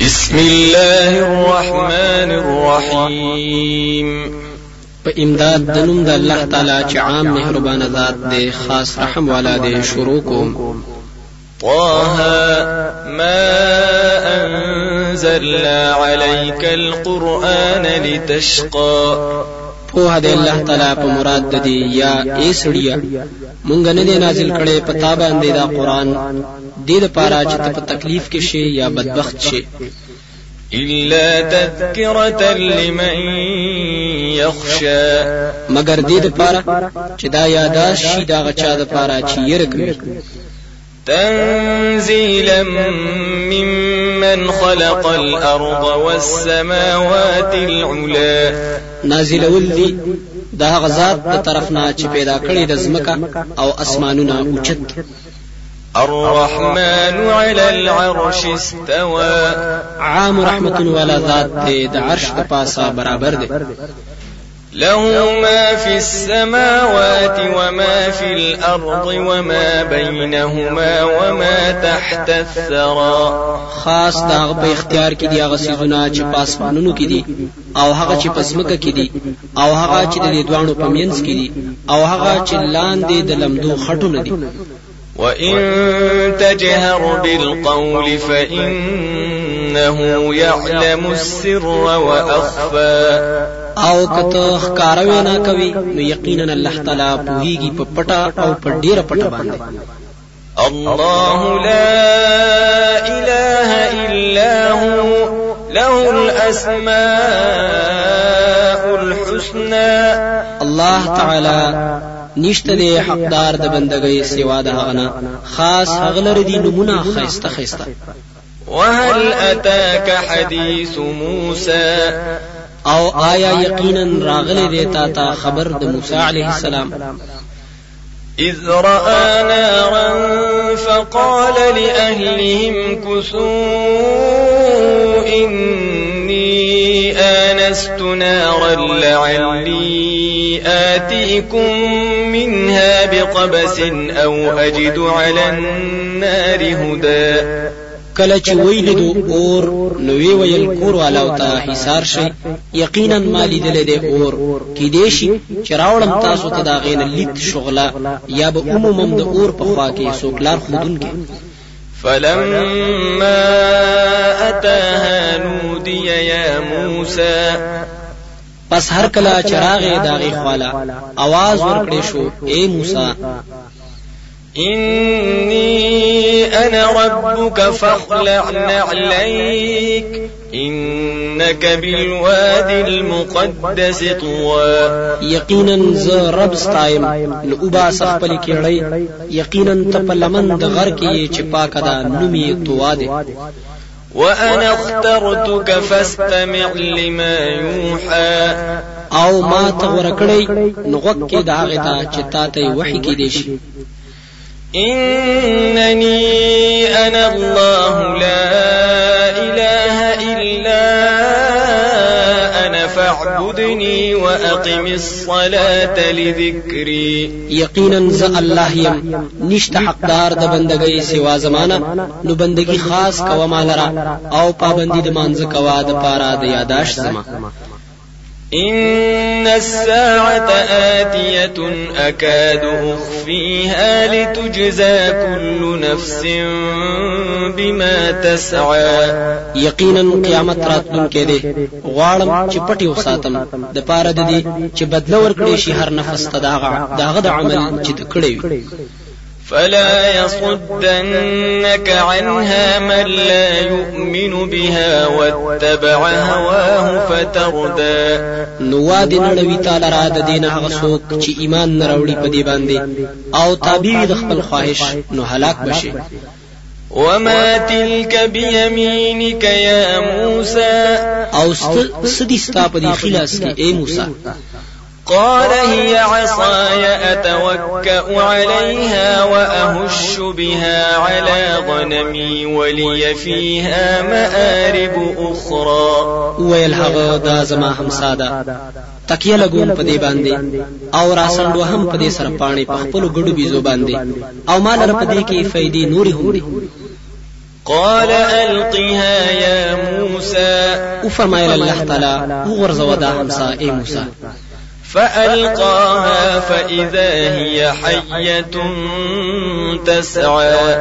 بسم الله الرحمن الرحيم په امداد د نوم د الله تعالی چې عام مهربان ذات دی خاص رحم والا دی شروع کوم. طه ما أنزلنا عليك القرآن لتشقى. په د الله تعالی په مراد د دی یا ای سړیا مونږ نه دی نازل کړي په تا باندې دا قران دې لپاره چې ته په تکلیف کې شي یا بدبخت شي إلا تذكرة لمن يخشى. مگر دې لپاره چې دا یاداش شي دا غچا لپاره چې یې کوي تنزيلا ممن خلق الأرض والسماوات العلا. نازل ولدي دا غزاد د طرفنا چې پیدا کړی د زمکا او اسمانونه اوچت الرحمن على العرش استوى. عام رحمت ولا ذات د عرش د پاسه برابر دی له ما في السماوات وما في الأرض وما بينهما وما تحت الثرى. خاص دا په اختیار کې دی هغه سيزونه چې پاسمانونو کې دي او هغه چې پسمکه کې دي او هغه چې د دوانو په مینس کې دي او هغه چې لاندې د لمدو خټونه دي وإن تجهر بالقول فإنه يعلم السر وأخفى آو کته ښکارا وینا کوي نو یقینا الله تعالی پوهیږي په پټه أو په ډیره پټه باندې. الله لا اله الا هو له الاسماء الحسنى. الله تعالی نشته دی حقدار د بندګۍ سوا د هغه خاص هغلر دي نمونه خيسته خيسته وهل اتاك حديث موسى؟ او آیا یقینا راغلی دی تا ته خبر د موسی علیه السلام؟ إذ رأى نارا فقال لأهلهم كثوا إني آنست نارا لعلي آتيكم منها بقبس أو أجد على النار هدى. کله چې ویلیدو اور نو وی ویل کور والاو ته حصار شي یقینا ما لیدل دی اور. کې دی شي چې راوړم تاسو ته دا غین لیت شغله. یا به عموما د اور په خوا کې سوکلار خودون کې فلما أتاها نودي يا موسى پس هر کله چراغ داغي خوالا आवाज ورکړې شو اے موسی إني أنا ربك فاخلع نعليك. إنك بالوادي المقدس طوى. یقینا ز رب ستایم نو وبا سخپل کېړی یقینا ته په لمن د غر کې چې پاک ده نومي توا ده وأنا اخترتك فاستمع لما يوحى. او ما ته ورکړی نو غوږ کې دا غتا چې تا ته وحي کې دي شي إنني أنا الله لا إله إلا أنا فاعبدني وأقم الصلاة لذكري. یقینا ز الله يم. نشت حقدار د بندګۍ سوا زمانہ. نو خاص کوا مالرا أو پابندي د مانځ کوا د پارا د یاداش إن الساعة آتية أكاد أخفيها لتجزى كل نفس بما تسعى. یقینا قیامت راتلون کې دی غواړم چې پټي وساتم. د پاره د دې چې بدل ورکړي شي هر نفس ته داغه داغه د عمل چې کړی وي فلا يصدنك عنها من لا يؤمن بها واتبع هواه فتردى. نو واد نړوي تعالی را د دین هغه څوک چې ایمان نه راوړي په دې باندې او تابع د خپل خواهش نو هلاک بشي وما تلك بيمينك يا موسى. او سدي ستا په دې خلاص کې اے موسی قال هي عصاي أتوكأ عليها وأهش بها على غنمي ولي فيها مآرب أخرى. ویل هغه دا زما همسا ده تکیه لګوم په دې باندې او راسندو هم په دې سره پانی په خپل ګډو بيزو باندې. او مال را په دې کې فائدې نوري هم دي. قال ألقها يا موسى. موسى او فرمایل الله تعالی او غرزو دا همسا اے موسی فألقاها فإذا هي حية تسعى.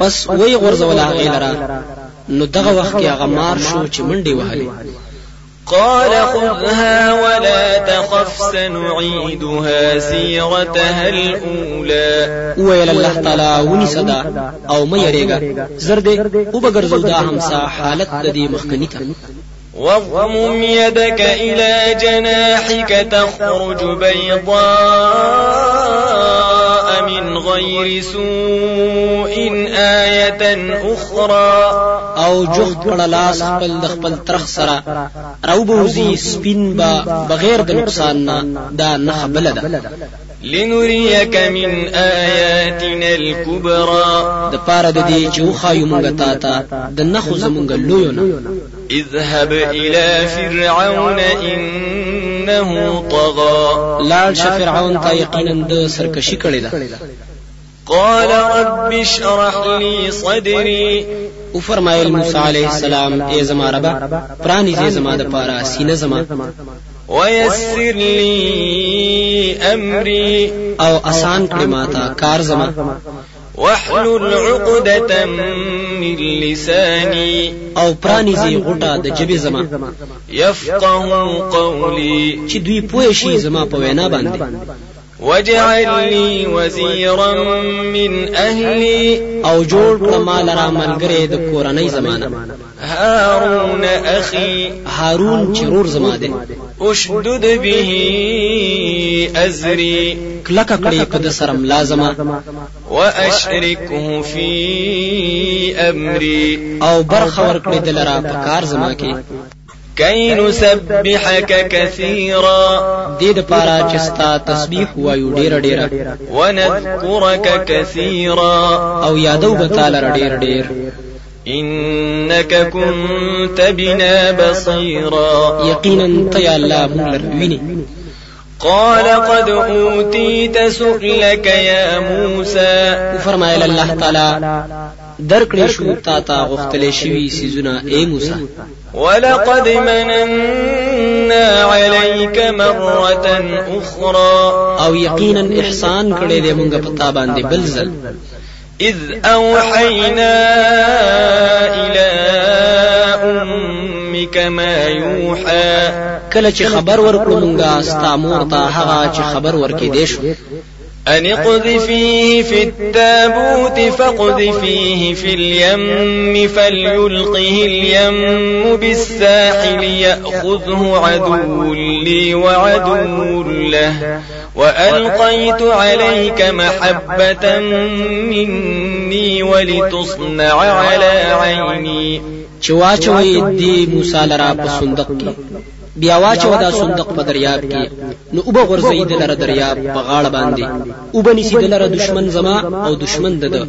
پس وی غرزولا غیلرا. نو دغه وخت کې هغه مار شو چې منډي وهلې. قال خذها ولا تخف سنعيدها سيرتها الأولى. ویل الله تعالی ونی صدا او مې یریګا زرد او بغرزو دا همسا حالت د دې مخکنی ته واضمم يدك إلى جناحك تخرج بيضاء من غير سوء آية أخرى. او جخت کړه لاس خپل د خپل ترخ سره. راوبوزي سپین با بغیر د نقصان نه دا نه بل ده لنريك من آياتنا الكبرى. د پاره د دې چې وخایو مونږ تا ته د نخو زمونږ لویو نه. اذهب إلى فرعون إنه طغى. لاړ شه فرعون ته یقینا د سرکشي کړې ده. قال رب اشرح لي صدري. او فرمایل موسی علیه السلام ای زما ربا پرانی زما د پاره سینه زما ويسر لي أمري. او آسان کړی ماته کار زما. واحلل عقدة من لساني. او پرانی زی غټه د جبې زما. يفقه قولي چې دوی پوه شي زما په وینا باندې واجعل لي وزيرا من أهلي. او جوړ کړه مال را ملګری د کورنۍ زمانہ هارون أخي. هارون چرور زما ده اشدد به أزري. کلک کړي په د سرم لازمه وأشركه في أمري. او برخه ورکړي دلرا په کار زما کې كي نسبحك كثيرا. دې د پاره چې ستا تسبیح وایو ډیر ډیر ونذكرك كثيرا أو یادو به تعالی ډیر ډیر. إنك كنت بنا بصيرا یقینا ته یا الله لرویني قال قد أوتيت سؤلك يا موسى فرمایل الله تعالی درکړې شو تا تا غختلې شوی سيزونه اے موسی. ولقد مننا عليك مرة أخرى. او یقینا احسان کړې دې مونږ په تا باندې بل ځل. إذ أوحينا إلى أمك ما يوحى کله چې خبر ورکړو مونږه ستا مور ته هغه چې خبر ورکې دې شو أن اقذفيه في التابوت فاقذفيه في اليم فليلقه اليم بالساحل يأخذه عدو لي وعدو له. وألقيت عليك محبة مني ولتصنع على عيني. چې واچوي دی موسی لرا په صندوق بیا واچو دا صندوق په دریاب کې. نو وب غرزید لره دریاب په غاړه باندې. وب نسی دلره دشمن زما او دشمن دده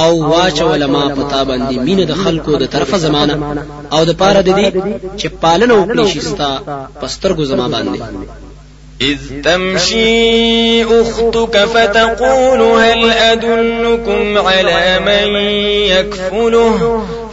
او واچو لما پتا باندې. مینه د خلکو د طرفه زمانہ او د پاره د دې چې پالنه وکړي شستا پسترګو زما باندې. إذ تمشي أختك فتقول هل أدلكم على من يكفله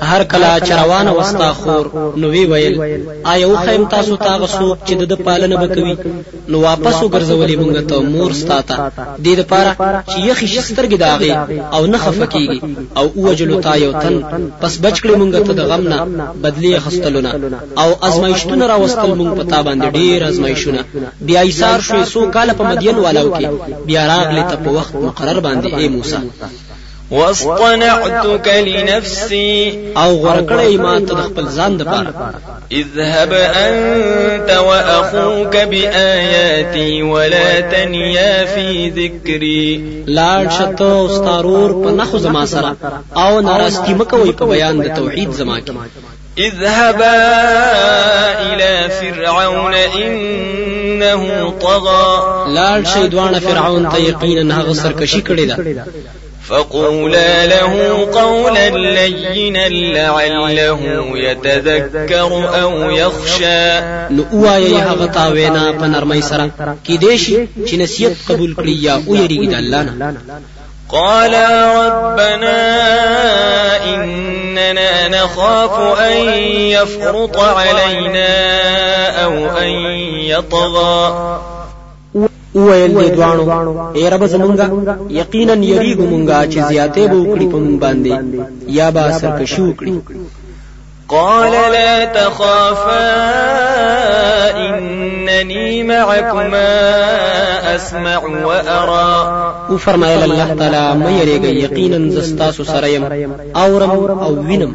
هر کله چروان وستا خور نو وی ویل آیا وخیم تاسو تاغه سوق چې د پالنه بکوي نو واپس وګرځولې مونږ ته مور ستاته دې لپاره چې یخي شسترګې داغه او نه خفکیږي او اوجلو تا یو تن پس بچکړې مونږ ته د غم نه بدلی خستلونه او ازمایښتونه را وستل مونږ پتا باندې ډیر ازمایښونه بیا ایثار شوې سو کال په مدین والاو کې. بیا راغلی ته په وخت مقرر باندې اے موسی واصطنعتك لنفسي. او غرکړې ما ته د خپل ځان د پاره اذهب أنت وأخوك بآياتي ولا تنيا في ذكري. لاړ شته استارور په نخو زما سره. او ناراستی مکوې په بیان د توحید زما کې. اذهبا إلى فرعون إنه طغى. لاړ شي دوانه فرعون ته یقینا هغه سرکشي کړی ده فقولا له قولا لينا لعله يتذكر أو يخشى. نو اوايه هغه تا وینا په نرمۍ سره. کې دیشي چې نصیحت قبول کړی یا أو یریږي د الله نه. قال ربنا إننا نخاف أن يفرط علينا أو أن يطغى. وویل دې دوانو ای رب زمونږه یقینا یریږو مونږه چې زیاتې به وکړي په مونږ باندې یا سرکشي وکړي قال لا تخافا إنني معكما أسمع وأرى. او فرمایل الله تعالی مې یریږي یقینا زه ستاسو سره يم اورم او وینم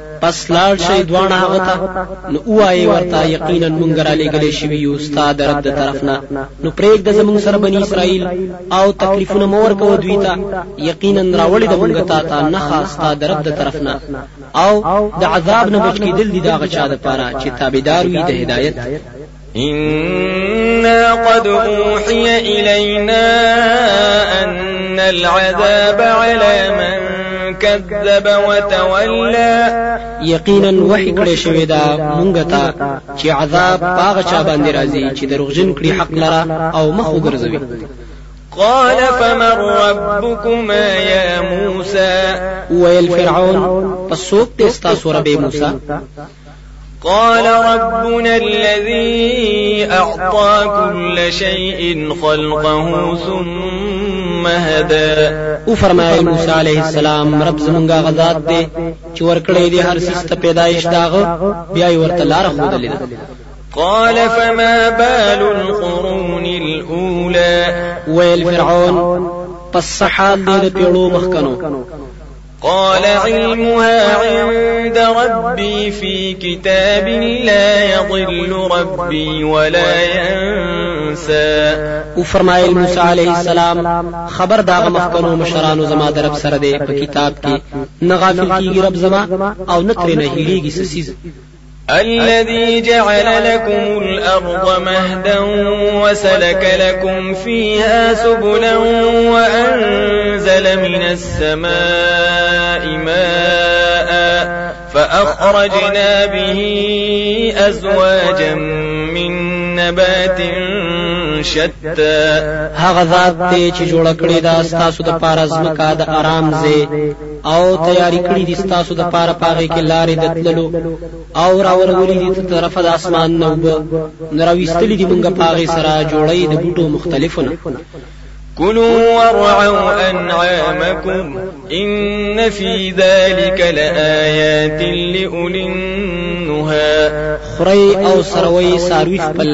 پس لاړ شي دوانه هغه ته. نو وایي ورته یقینا مونږ را لګلې شوی یو استاد رب د طرفنا نو پرېګ د زمونږ سره بنی اسرائیل. او تکلیفونه مور کو دوی ته. یقینا راوړي د مونږ ته تا نه خاص استاد رب د طرفنا او د عذاب نه بچ کېدل دي د هغه چا د پاره چې تابعدار وي د هدایت. إنا قد أوحي إلينا أن العذاب على من كذب وتولى. یقینا وحی کړی شوی دا مونږ ته چې عذاب په هغه چا باندې راځي چې دروغجن کړي حق لره او مخ وګرځوي قال فمن ربكما يا موسى؟ ويل فرعون پس څوک دې ستاسو رب موسی قال ربنا الذي أعطى كل شيء خلقه ثم هدى. او فرمایل موسی علیہ السلام رب زمونږه هغه ذات دی چې ورکړې دي هر څه ته پیدایش د هغه بیا یې ورته لار خودلې قال فما بال القرون الأولى؟ ويل فرعون پس حال دې پیړو مخکنو. قال علمها عند ربي في كتاب لا يضل ربي ولا ينسى. أو فرمایل موسی علیہ السلام خبر داغه مخکنو مشرانو زما در رب سره دی په کتاب کې. نه غافل کیږي رب زما أو نه ترې نه هیریږي سسیز الذي جعل لكم الأرض مهدا وسلك لكم فيها سبلا وأنزل من السماء. ماء فأخرجنا به أزواجا من نبات شتى. هغه ذات دی چې جوړ کړی دا ستاسو د پاره ځمکه د آرام ځای. او تیاری کړی دي ستاسو د پاره په هغه کې لارې د تللو. او راورولې دي تر طرفه د اسمان نو نو راويستلې دي مونږه په هغه سره جوړې د بوټو مختلفونه كلوا وارعوا أنعامكم إن في ذلك لآيات لأولي النهى. خورئ او څروئ څاروي خپل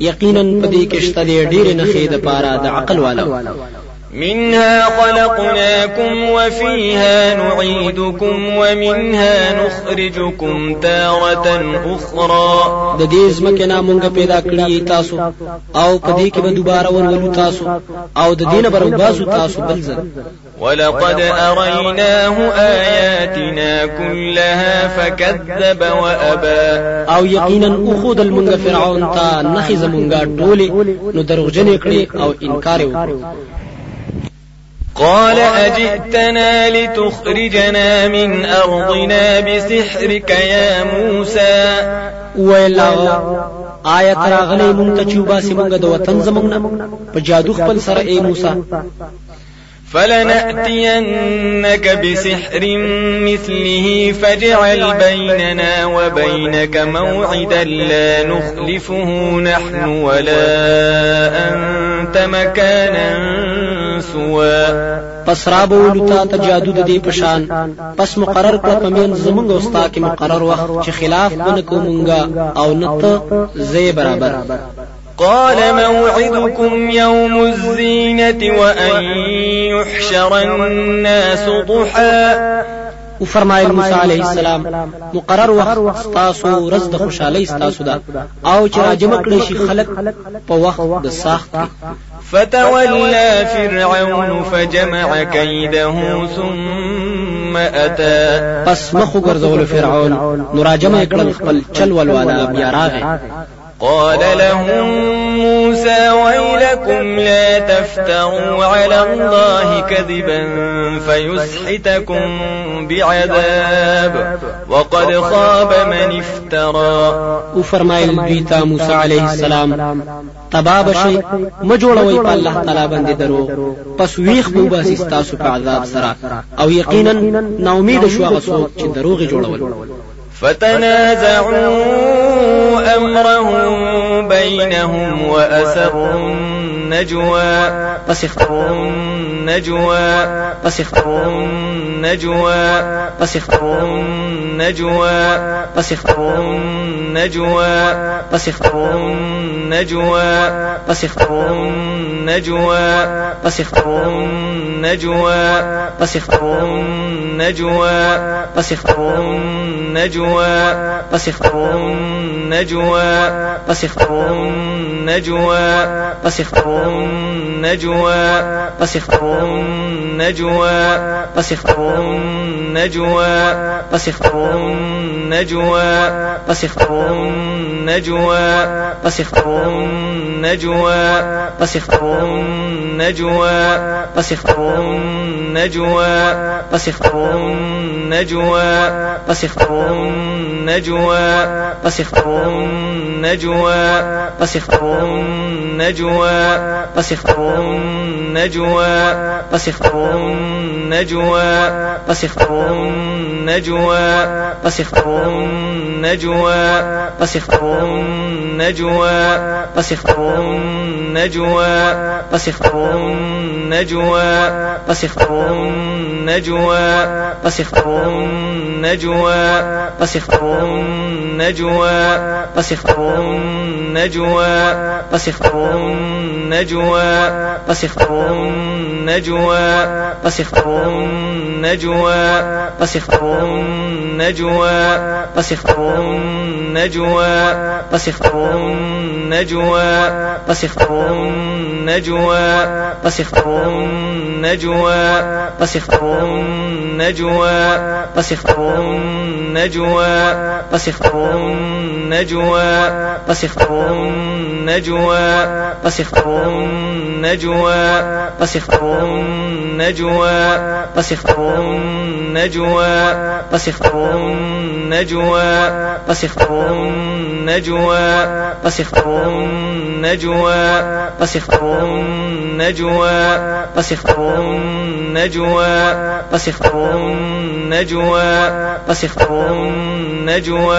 یقینا پدې کې شته ډېرې نخې د پاره د عقل والو منها خلقناكم وفيها نعيدكم ومنها نخرجكم تارة أخرى. د دې ځمکې نه مونږ پیدا کړی تاسو او په دې کې به دوباره ورولو تاسو او د دینه برو باسو تاسو بل ځل. ولقد أريناه آياتنا كلها فكذب وأبى. أو یقینا أو خود المنګ فرعون ته نخي زمونږه ټوله نو دروغجن کړي او انکار وکړي قال أجئتنا لتخرجنا من أرضنا بسحرك يا موسى. ویلا آیت راغلی مونږ ته چې وباسي مونږ د وطن زمونږ په جادو خپل سره اے موسی فلنأتينك بسحر مثله فاجعل بيننا وبينك موعدا لا نخلفه نحن ولا أنت مكانا سوا پس را بولو تا ته جادو د دې پشان پس مقرر کړ پمین زمونږ اوستا کې مقرر وخت چې خلاف بنه کومونګه او نته زې برابر. قال موعدكم يوم الزينة وأن يحشر الناس ضحى او فرمایل موسی علیه السلام مقرر وخت تاسو رز د خوشحالي تاسو ده. او چې راجم کړی شي خلق په وخت د ساخت. فتولى فرعون فجمع كيده ثم أتى. پس مخ ګرځول فرعون نو راجم کړل خپل چل ولوالا بیا راغی قال لهم موسى ويلكم لا تفتروا على الله كذبا فيسحتكم بعذاب. وقد خاب من افترى. وفرمایل دوی ته موسی علیه السلام تبا بشي مجوړوي په الله تعالی باندې درو. پس ویخ بو باسي تاسو په عذاب سره أو یقینا نا امید شو څوک چې دروغ جوړول فتنازعوا أمرهم بينهم وأسروا النجوى. أسروا النجوى أسروا النجوى أسروا النجوى أسروا النجوى أسروا النجوى أسروا النجوى أسروا النجوى أسروا النجوى أسروا النجوى النجوى أسفر النجوى أسفر النجوى أسفر النجوى وسحر النجوى وسحر النجوى وسحر النجوى وسحر النجوى وسحر النجوى وسحر النجوى وسحر النجوى. أسفر النجوى أسفر النجوى أسفر النجوى أسفر النجوى أسفر النجوى أسفر النجوى أسفر النجوى أسفر النجوى النجوى أسفر النجوى أسفر النجوى أسفر النجوى أسفر النجوى أسفر النجوى أسفر النجوى أسفر النجوى أسفر النجوى أسفر النجوى أسفر النجوى أسفر النجوى أسفر النجوى أسفر النجوى أسفر النجوى أسفر النجوى أسفر النجوى أسفر النجوى أسفر النجوى أسفر النجوى أسفر النجوى أسفر النجوى أسفر النجوى النجوى. أسفر النجوى أسفر النجوى أسفر النجوى أسفر النجوى أسفر النجوى أسفر النجوى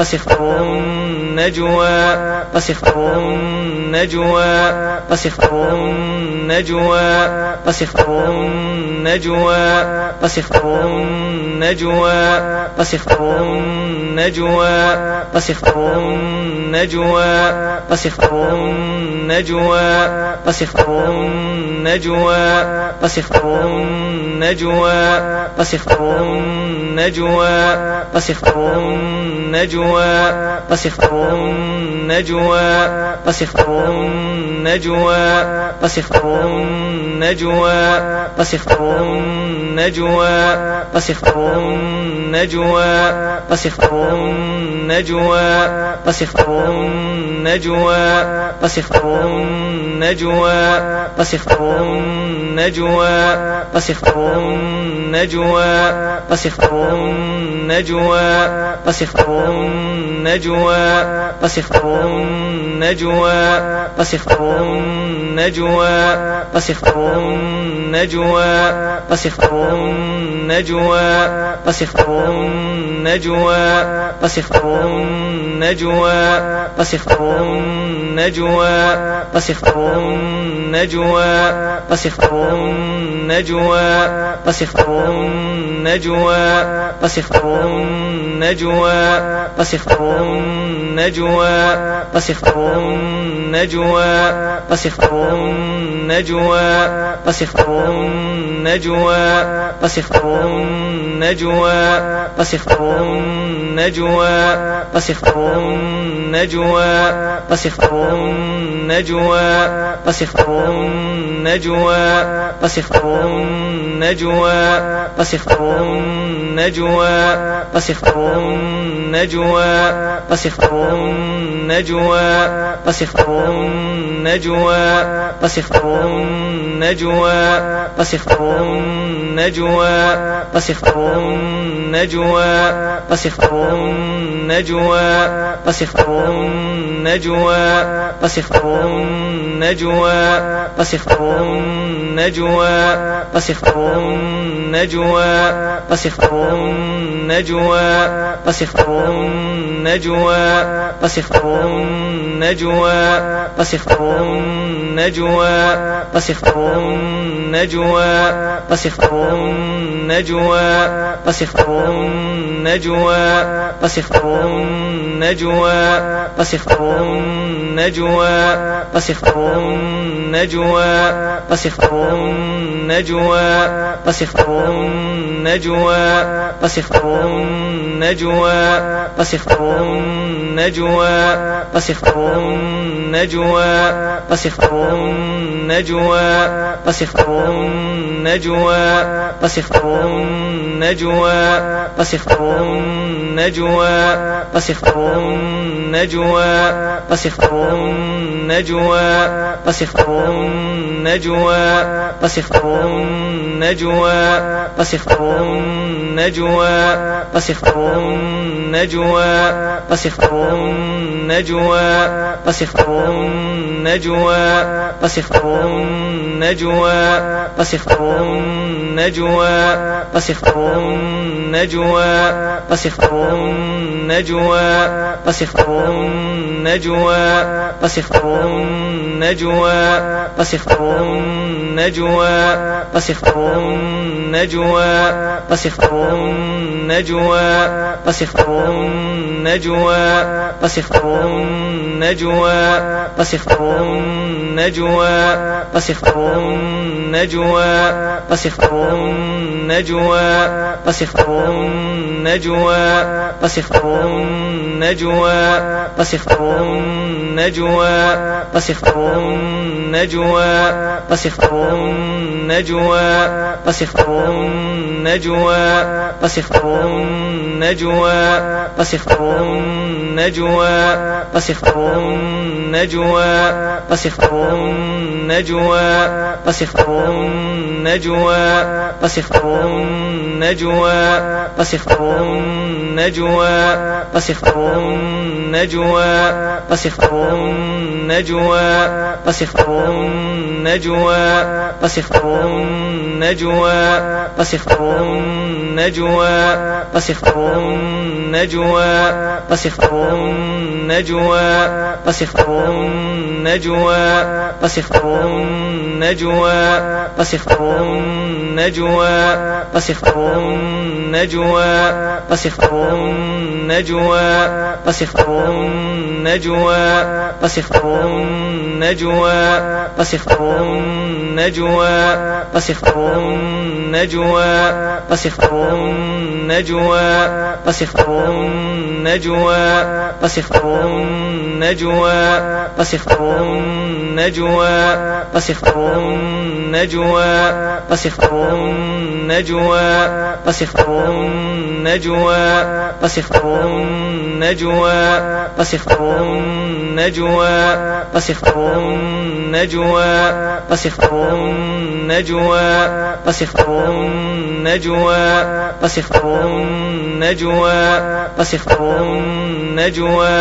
أسفر النجوى أسفر النجوى. فسخر النجوى. فسخر النجوى. فسخر النجوى. فسخر النجوى. فسخر النجوى. فسخر النجوى أسفر النجوى أسفر النجوى أسفر النجوى أسفر النجوى أسفر النجوى أسفر النجوى أسفر النجوى أسفر النجوى أسفر النجوى أسفر النجوى أسفر النجوى أسفر النجوى أسفر النجوى أسفر النجوى أسفر النجوى أسفر النجوى أسفر النجوى أسفر النجوى أسفر النجوى أسفر النجوى أسفر النجوى أسفر النجوى. أسفر النجوى. أسفر النجوى. النجوى. وسفر النجوى. وسفر النجوى. وسفر النجوى. وسفر النجوى. وسفر النجوى. وسفر النجوى. وسفر النجوى. وسفر النجوى. وسفر النجوى. وسفر النجوى. وسفر النجوى. وسفر النجوى. وسفر النجوى. وسفر النجوى. وسفر النجوى وسفر النجوى وسفر النجوى وسفر النجوى وسفر النجوى وسفر النجوى وسفر النجوى وسفر النجوى وسفر النجوى وسفر النجوى وسفر النجوى وسفر النجوى وسفر النجوى وسفر النجوى وسفر النجوى وسفر النجوى وسفر النجوى وسفر النجوى وسفر النجوى وسفر النجوى وسفر النجوى وسفر النجوى وسفر النجوى. وسفر النجوى. وسفر النجوى. وسفر النجوى. وسفر النجوى. وسفر النجوى. وسفر النجوى. وسفر النجوى. وسفر النجوى. وسفر النجوى وسفر النجوى وسفر النجوى وسفر النجوى وسفر النجوى وسفر النجوى وسفر النجوى وسفر النجوى وسفر النجوى وسفر النجوى وسفر النجوى وسفر النجوى وسفر النجوى وسفر النجوى وسفر النجوى وسفر النجوى وسفر النجوى وسفر النجوى وسفر النجوى وسفر النجوى وسفر النجوى وسفر النجوى وسفر النجوى. فسخر النجوى فسخر النجوى فسخر النجوى فسخر النجوى فسخر النجوى النجوى وسفر النجوى وسفر النجوى وسفر النجوى وسفر النجوى وسفر النجوى وسفر النجوى وسفر النجوى وسفر النجوى وسفر النجوى وسفر النجوى وسفر النجوى فسخر النجوى النجوى النجوى النجوى وسفر النجوى وسفر النجوى وسفر النجوى وسفر النجوى وسفر النجوى وسفر النجوى وسفر النجوى وسفر النجوى وسفر النجوى وسفر النجوى وسفر النجوى وسفر النجوى وسفر النجوى وسفر النجوى وسفر النجوى وسفر النجوى وسفر النجوى وسفر النجوى وسفر النجوى وسفر النجوى وسفر النجوى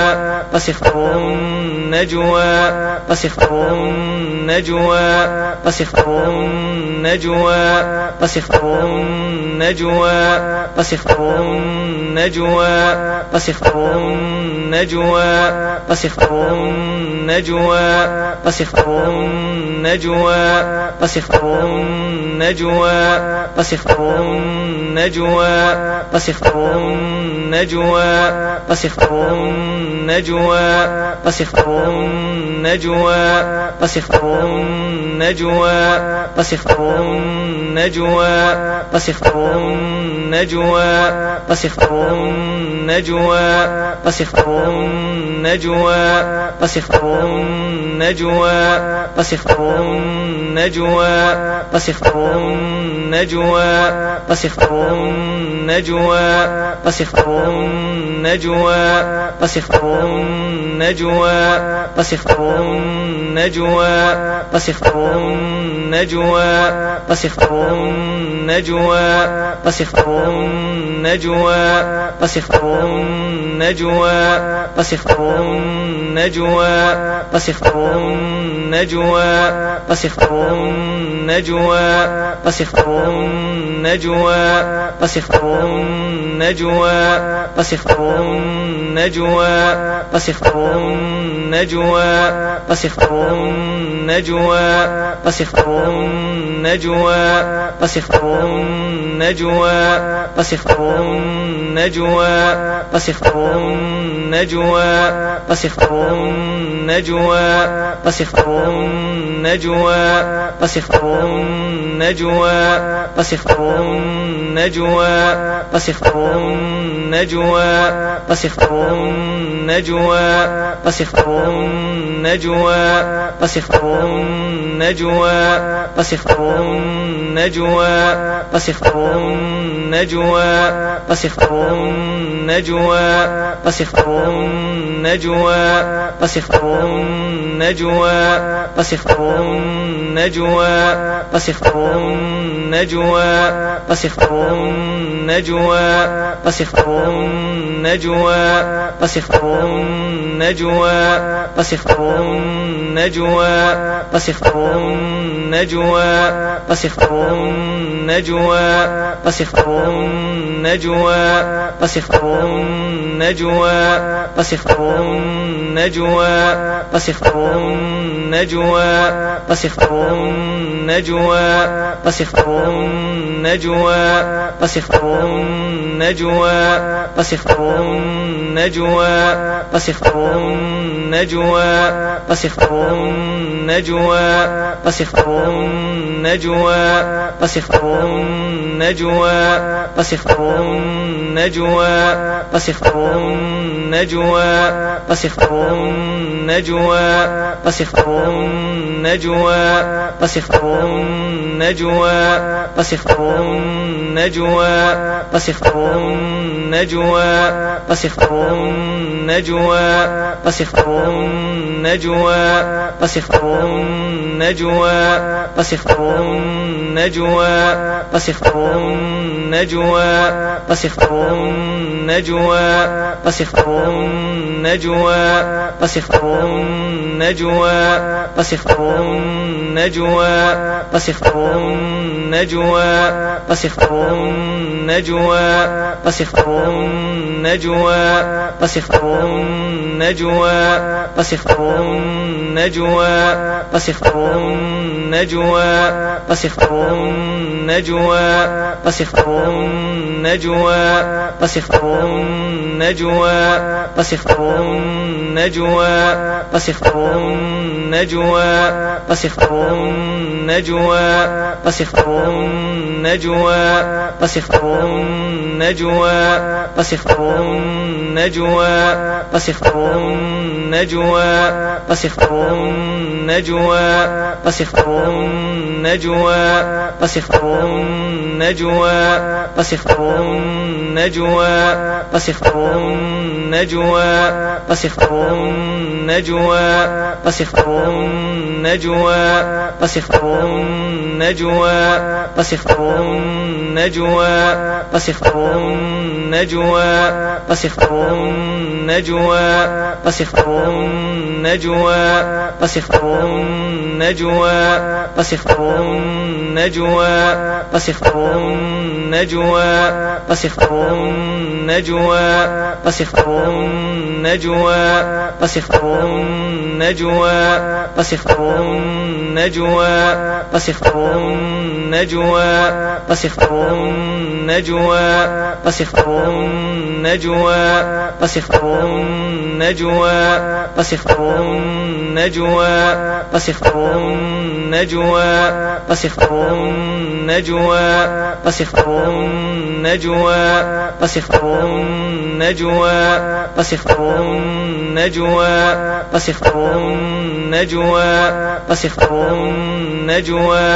وسفر النجوى وسفر النجوى وسفر النجوى وسفر النجوى وسفر النجوى وسفر النجوى وسفر النجوى النجوى وسفر النجوى وسفر النجوى وسفر النجوى وسفر النجوى وسفر النجوى وسفر النجوى وسفر النجوى وسفر النجوى وسفر النجوى وسفر النجوى وسفر النجوى وسفر النجوى وسفر النجوى وسفر النجوى وسفر النجوى وسفر النجوى وسفر النجوى وسفر النجوى وسفر النجوى وسفر النجوى وسفر النجوى وسفر النجوى وسفر النجوى وسفر النجوى وسفر النجوى وسفر النجوى وسفر النجوى وسفر النجوى وسفر النجوى وسفر النجوى وسفر النجوى وسفر النجوى وسفر النجوى وسفر النجوى وسفر النجوى وسفر النجوى وسفر النجوى وسفر النجوى وسفر النجوى وسفر النجوى وسفر النجوى وسفر النجوى وسفر النجوى وسفر النجوى وسفر النجوى وسفر النجوى وسفر النجوى وسفر النجوى وسفر النجوى وسفر النجوى وسفر النجوى وسفر النجوى وسفر النجوى وسفر النجوى وسفر النجوى وسفر النجوى وسفر النجوى وسفر النجوى وسفر النجوى وسفر النجوى وسفر النجوى وسفر النجوى وسفر النجوى وسفر النجوى وسفر النجوى وسفر النجوى وسفر النجوى وسفر النجوى وسفر النجوى وسفر النجوى وسفر النجوى وسفر النجوى وسفر النجوى وسفر النجوى وسفر النجوى وسفر النجوى وسفر النجوى وسفر النجوى وسفر النجوى وسفر النجوى وسفر النجوى وسفر النجوى وسفر النجوى وسفر النجوى وسفر النجوى وسفر النجوى وسفر النجوى وسفر النجوى وسفر النجوى وسفر النجوى وسفر النجوى وسفر النجوى وسفر النجوى وسفر النجوى وسفر النجوى وسفر النجوى وسفر النجوى وسفر النجوى وسفر النجوى وسفر النجوى وسفر النجوى وسفر النجوى وسفر النجوى وسفر النجوى وسفر النجوى وسفر النجوى وسفر النجوى وسفر النجوى وسفر النجوى وسفر النجوى وسفر النجوى وسفر النجوى وسفر النجوى وسفر النجوى وسفر النجوى وسفر النجوى. أسخر النجوى. أسخر النجوى. أسخر النجوى. أسخر النجوى. أسخر النجوى النجوى وسفر النجوى وسفر النجوى وسفر النجوى وسفر النجوى وسفر النجوى وسفر النجوى وسفر النجوى وسفر النجوى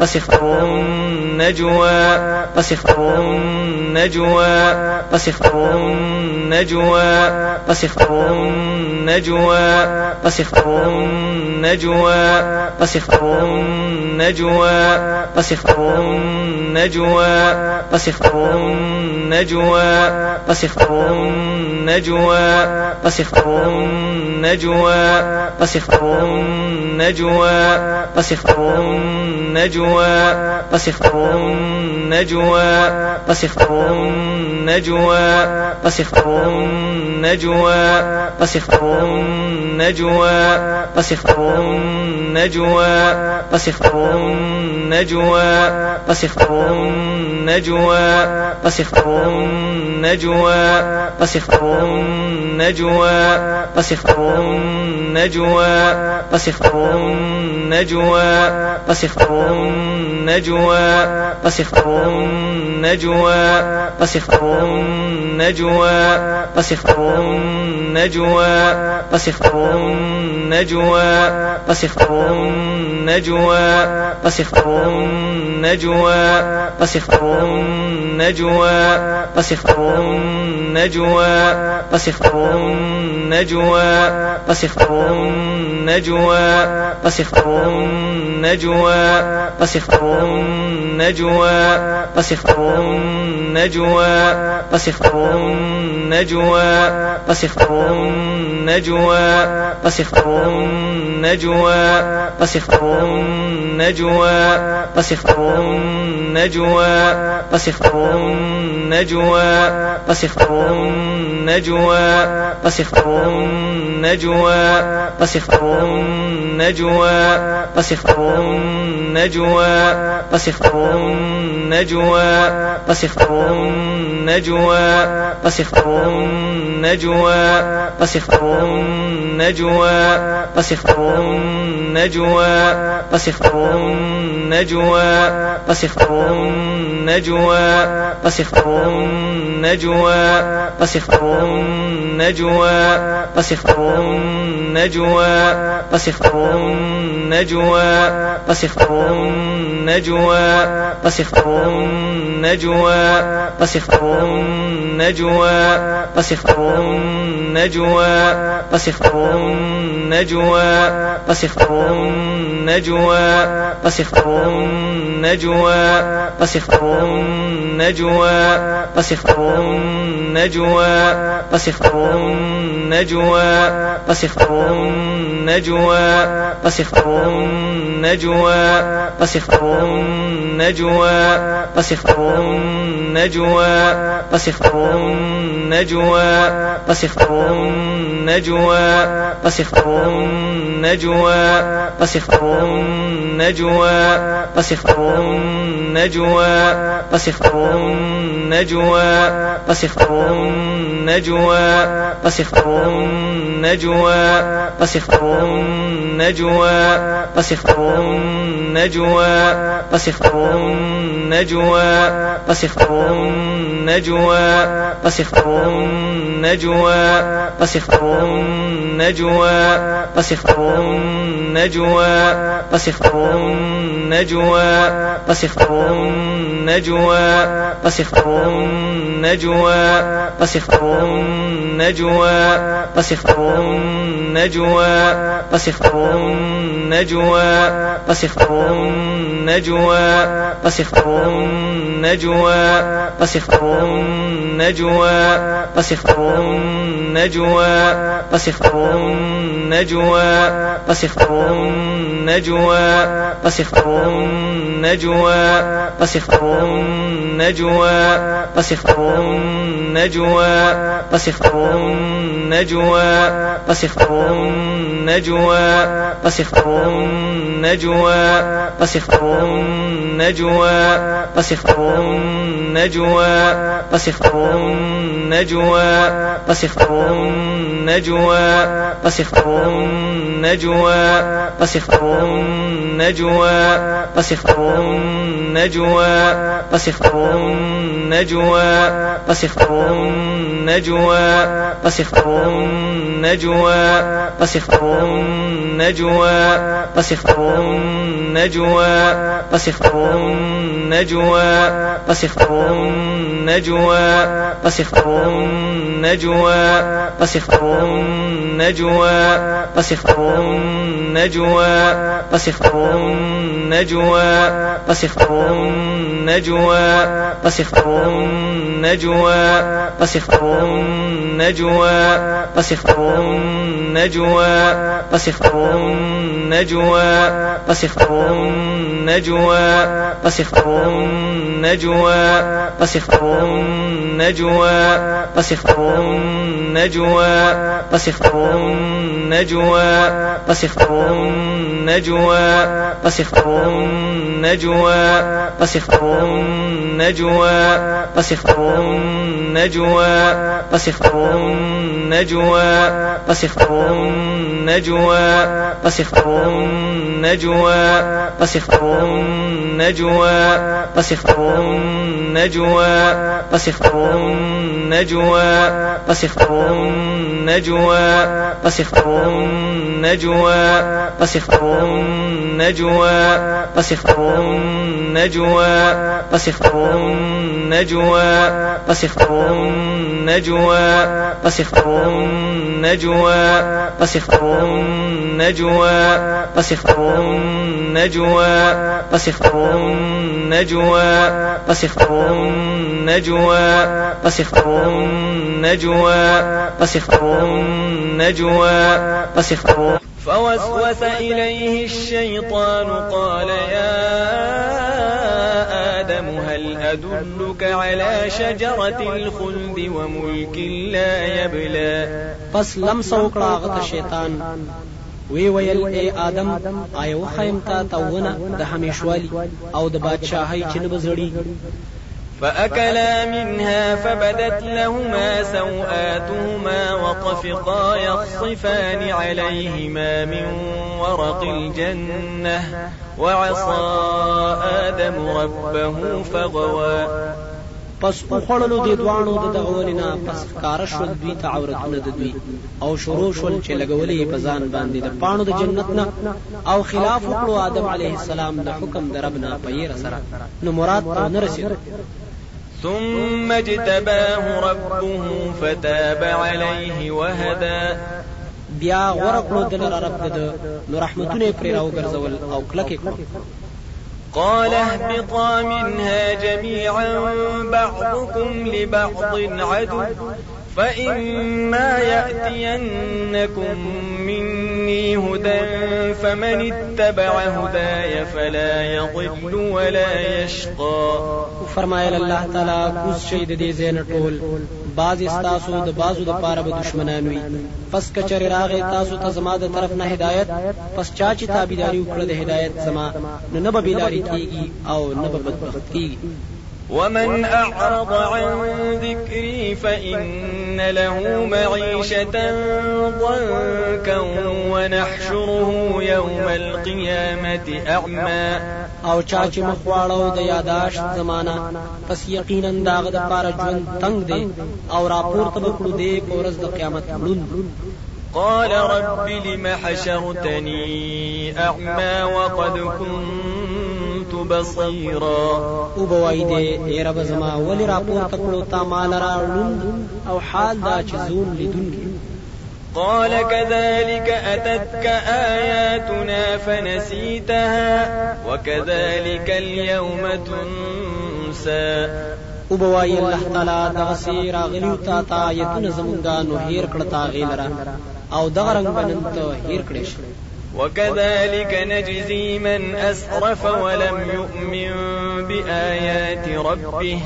وسفر النجوى وسفر النجوى. أسخر النجوى. أسخر النجوى. أسخر النجوى. أسخر النجوى. أسخر النجوى النجوى وسفر النجوى وسفر النجوى وسفر النجوى وسفر النجوى وسفر النجوى وسفر النجوى وسفر النجوى وسفر النجوى وسفر النجوى وسفر النجوى وسفر النجوى وسفر النجوى وسفر النجوى وسفر النجوى وسفر النجوى وسفر النجوى وسفر النجوى وسفر النجوى وسفر النجوى وسفر النجوى وسفر النجوى وسفر النجوى وسفر النجوى وسفر النجوى وسفر النجوى وسفر النجوى وسفر النجوى وسفر النجوى وسفر النجوى فسخر النجوى فسخر النجوى وسفر النجوى وسفر النجوى وسفر النجوى وسفر النجوى وسفر النجوى وسفر النجوى وسفر النجوى وسفر النجوى وسفر النجوى وسفر النجوى وسفر النجوى وسفر النجوى وسفر النجوى وسفر النجوى وسفر النجوى وسفر النجوى وسفر النجوى وسفر النجوى وسفر النجوى وسفر النجوى وسفر النجوى وسفر النجوى وسفر النجوى فسخر نجوى. فسخر نجوى. فسخر نجوى. فسخر النجوى فسخر النجوى فسخر النجوى فسخر النجوى فسخر النجوى وسفر النجوى وسفر النجوى وسفر النجوى وسفر النجوى وسفر النجوى وسفر النجوى وسفر النجوى وسفر النجوى وسفر النجوى وسفر النجوى وسفر النجوى. فسخر النجوى. فسخر النجوى. فسخر النجوى. النجوى وسفر النجوى وسفر النجوى وسفر النجوى وسفر النجوى وسفر النجوى وسفر النجوى وسفر النجوى وسفر النجوى وسفر النجوى وسفر النجوى وسفر النجوى وسفر النجوى وسفر النجوى النجوى فسخر النجوى فسخر النجوى فسخر النجوى فسخر النجوى فسخر النجوى فسخر النجوى فسخر النجوى فسخر النجوى فسخر النجوى فسخر النجوى فسخر النجوى فسخر النجوى فسخر النجوى فسخر النجوى فسخر النجوى فسخر النجوى فسخر النجوى فسخر النجوى فسخر النجوى فسخر النجوى. فسخر النجوى فسخر النجوى فسخر النجوى فسخر النجوى فسخر النجوى فسخر النجوى فسخر النجوى فسخر النجوى فسخر النجوى فسخر النجوى فسخر النجوى فسخر النجوى فسخر النجوى فسخر النجوى فسخر النجوى فسخر النجوى فسخر النجوى فسخر النجوى فسخر النجوى فسخر النجوى فسخر النجوى فسخر النجوى فسخر النجوى فسخر النجوى فسخر النجوى فسخر النجوى فسخر النجوى فسخر النجوى فسخر النجوى. فسخر النجوى فسخر النجوى فسخر النجوى فسخر النجوى فسخر النجوى فسخر النجوى فسخر فوسوس إليه الشيطان قال يا أدلك على شجرة الخلد وملك لا يبلى. پس لمس وکړه هغه شیطان. وی ویل اے آدم آیا وخیم تا تاونه د همیشوالی او د بادشاہي چې نه بزړی فأكلا منها فبدت لهما سوآتهما وطفقا يخصفان عليهما من ورق الجنة وعصى آدم ربه فغوى. پس خوړلو د دوانو د دغونینا پس کار شول دوی ته عورتونه د دوی. أو شروع شول چې لګولې په ځان باندې د پانو د جنت نه. أو خلاف وکړو آدم علیه السلام د حکم د ربنا په یې سره. نو مراد ته نه رسید ثم اجتباه ربه فتاب عليه وهدى. بیا ورکړو دل رب د نو رحمتونه پر راو ګرځول أو کلکې کړو. قال اهبطا منها جميعا بعضكم لبعض عدو. فإما يأتينكم مني هدى فمن اتبع هداي فلا يضل ولا يشقى. فرمایل الله تعالی کوز شي د دې زین ټول باز ستاسو د بازو د پاره به دشمنان وي پس که چرې راغې تاسو ته زما د طرف نه هدایت پس چا چې تابعداري وکړه د هدایت زما نو نه به بې لارې کیږي او نه به بدبخت کیږي ومن أعرض عن ذكري فإن له معيشة ضنكا ونحشره يوم القيامة أعمى. او چا چې مخ واړوو د یاداشت زما نه پس یقینا داغه د پاره ژوند تنگ دی أو راپورته بکړو دی پورز د قیامت لون. قال رب لم حشرتني أعمى وقد كنت بصيرا. او بوای دې اے رب زما ولی راپورته کړو تا مال را لوند او حال دا چې زون لیدونکي قال كذلك أتتك آياتنا فنسيتها وكذلك اليوم تنسى. او بوای الله تعالی دغه سی راغلیو تا تا آیتونه زمونږه نو هیر کړه تا غیلرا او دغه رنگ بنن ته هیر کړی شي وكذلك نجزي من أسرف ولم يؤمن بآيات ربه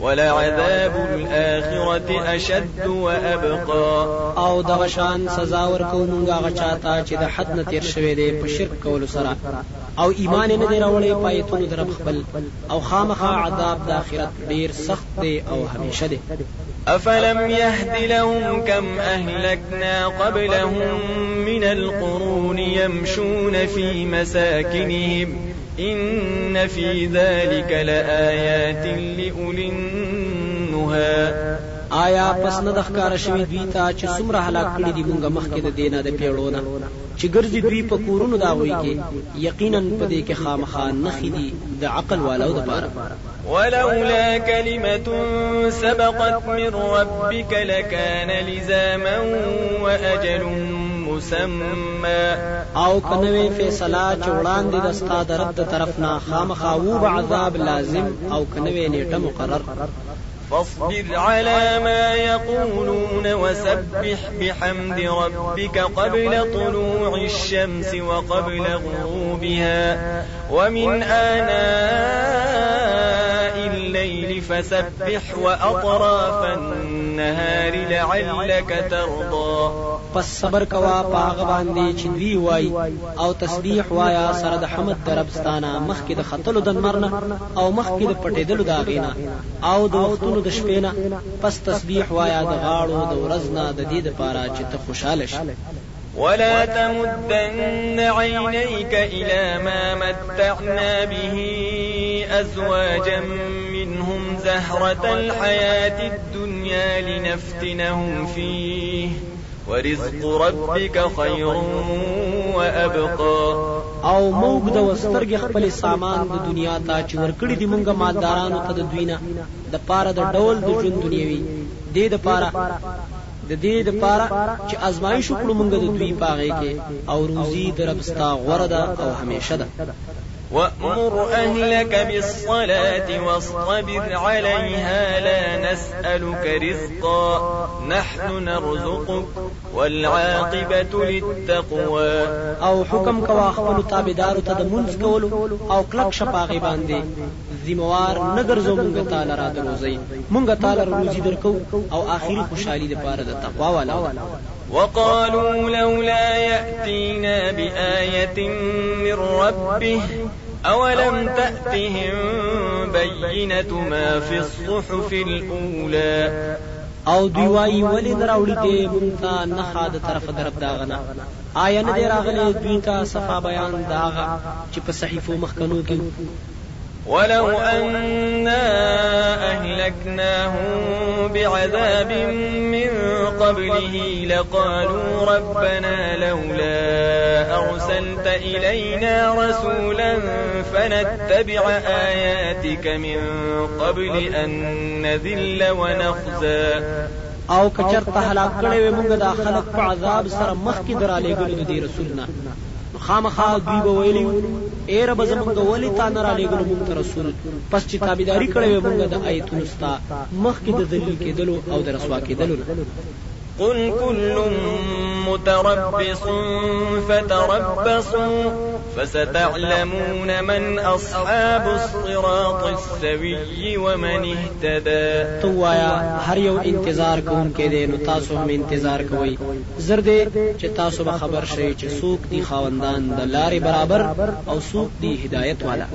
ولعذاب الآخرة أشد وأبقى. آو دغه شان سزا ورکو مونږه هغه حد نه تیر شوی دی په أو ایمان نه دی راوړی پایتون در خپل. أو خامخا عذاب د آخرت ډیر سخت أو همیشه دی. أفلم يهد لهم كم أهلكنا قبلهم من القرون يمشون في مساكنهم إن في ذلك لآيات لأولي النهى. آیا پس نه د ښکار شوی دوی ته چې څومره هلاک کړي دي مونږه مخکې د دینه د پیړونه چې ګرځي دوی په کورونو دا وایي کې یقینا په دې کې خامخا نخې دي د عقل والو د پاره ولولا كلمة سبقت من ربك لكان لزاما وأجل مسمى. أو کنوي فیصله چې وړاندې د استاد رب د طرف نه خامخا وو عذاب لازم أو کنوي نیټه مقرر. فاصبر على ما يقولون وسبح بحمد ربك قبل طلوع الشمس وقبل غروبها. ومن آناء الليل فسبح وأطراف النهار لعلك ترضى. پس صبر کوا پاغ باندې چې دوی وای. او تسبیح وایا سره د حمد د ربستانه مخکې د خطلو د مرنه او مخکې د پټېدلو د غینا او د وختونو د شپې نه. پس تسبیح وایا د غاړو د ورځنا د دې د پاره چې ته خوشاله شې. ولا تمدن عينيك إلى ما متعنا به أزواجا زهرة الحياة الدنيا لنفتنهم فيه. ورزق ربك خير وأبقى. او موږ د وسترګ خپل سامان د دنیا ته چې ورکړي دي موږ مالدارانو ته د دوینه د پاره د ډول د ژوند دنیوي. د د پاره د دې د پاره چې ازمایښت وکړو موږ د دوی پاغه کې او روزي د ربستا غوړه ده او همیشه ده وأمر أهلك بالصلاة واصطبر عليها لا نسألك رزقا. نحن نرزقك والعاقبة للتقوى. أو حکم کوا خپل تابعدارو ته د منځ کولو أو کلک شپاغي باندې. ذمہوار نګر مونږ تعالی را دروځي مونږ تعالی روزي درکو أو آخري خوشحالي د پاره د تقوا والا. وقالوا لولا يأتينا بآية من ربه أولم تأتهم بينة ما في الصحف الأولى؟ او دوی وای ولې دراوړي دې مونږ ته نه خاده طرف درف داغنه آیا نه دی راغلی دوی ته صفا بیان داغه چې په صحیفو مخکنو کې ولو أنا أهلكناهم بعذاب من قبله لقالوا ربنا لولا أرسلت إلينا رسولا فنتبع آياتك من قبل أن نذل ونخزى. أو کچر ته هلاک کړي خلق عذاب سره مخ کې درالې ګلو د رسولنا. خامخا دوی به ویلی اے رب زمونږ ولی تا نه را لېږلو مونږ ته رسول. پس چې تابعداري کړې وي مونږ د آیتونو ستا مخکې د ذلیل کېدلو او د رسوا کېدلو. نه قل كل متربص فتربصوا فستعلمون من أصحاب الصراط السوي ومن اهتدى تو وایا هر یو انتظار کوونکې دی نو تاسو هم انتظار کوئ زر دې چې تاسو به خبر شئ چې څوک دی خاوندان د لارې برابر او څوک دی هدایت والا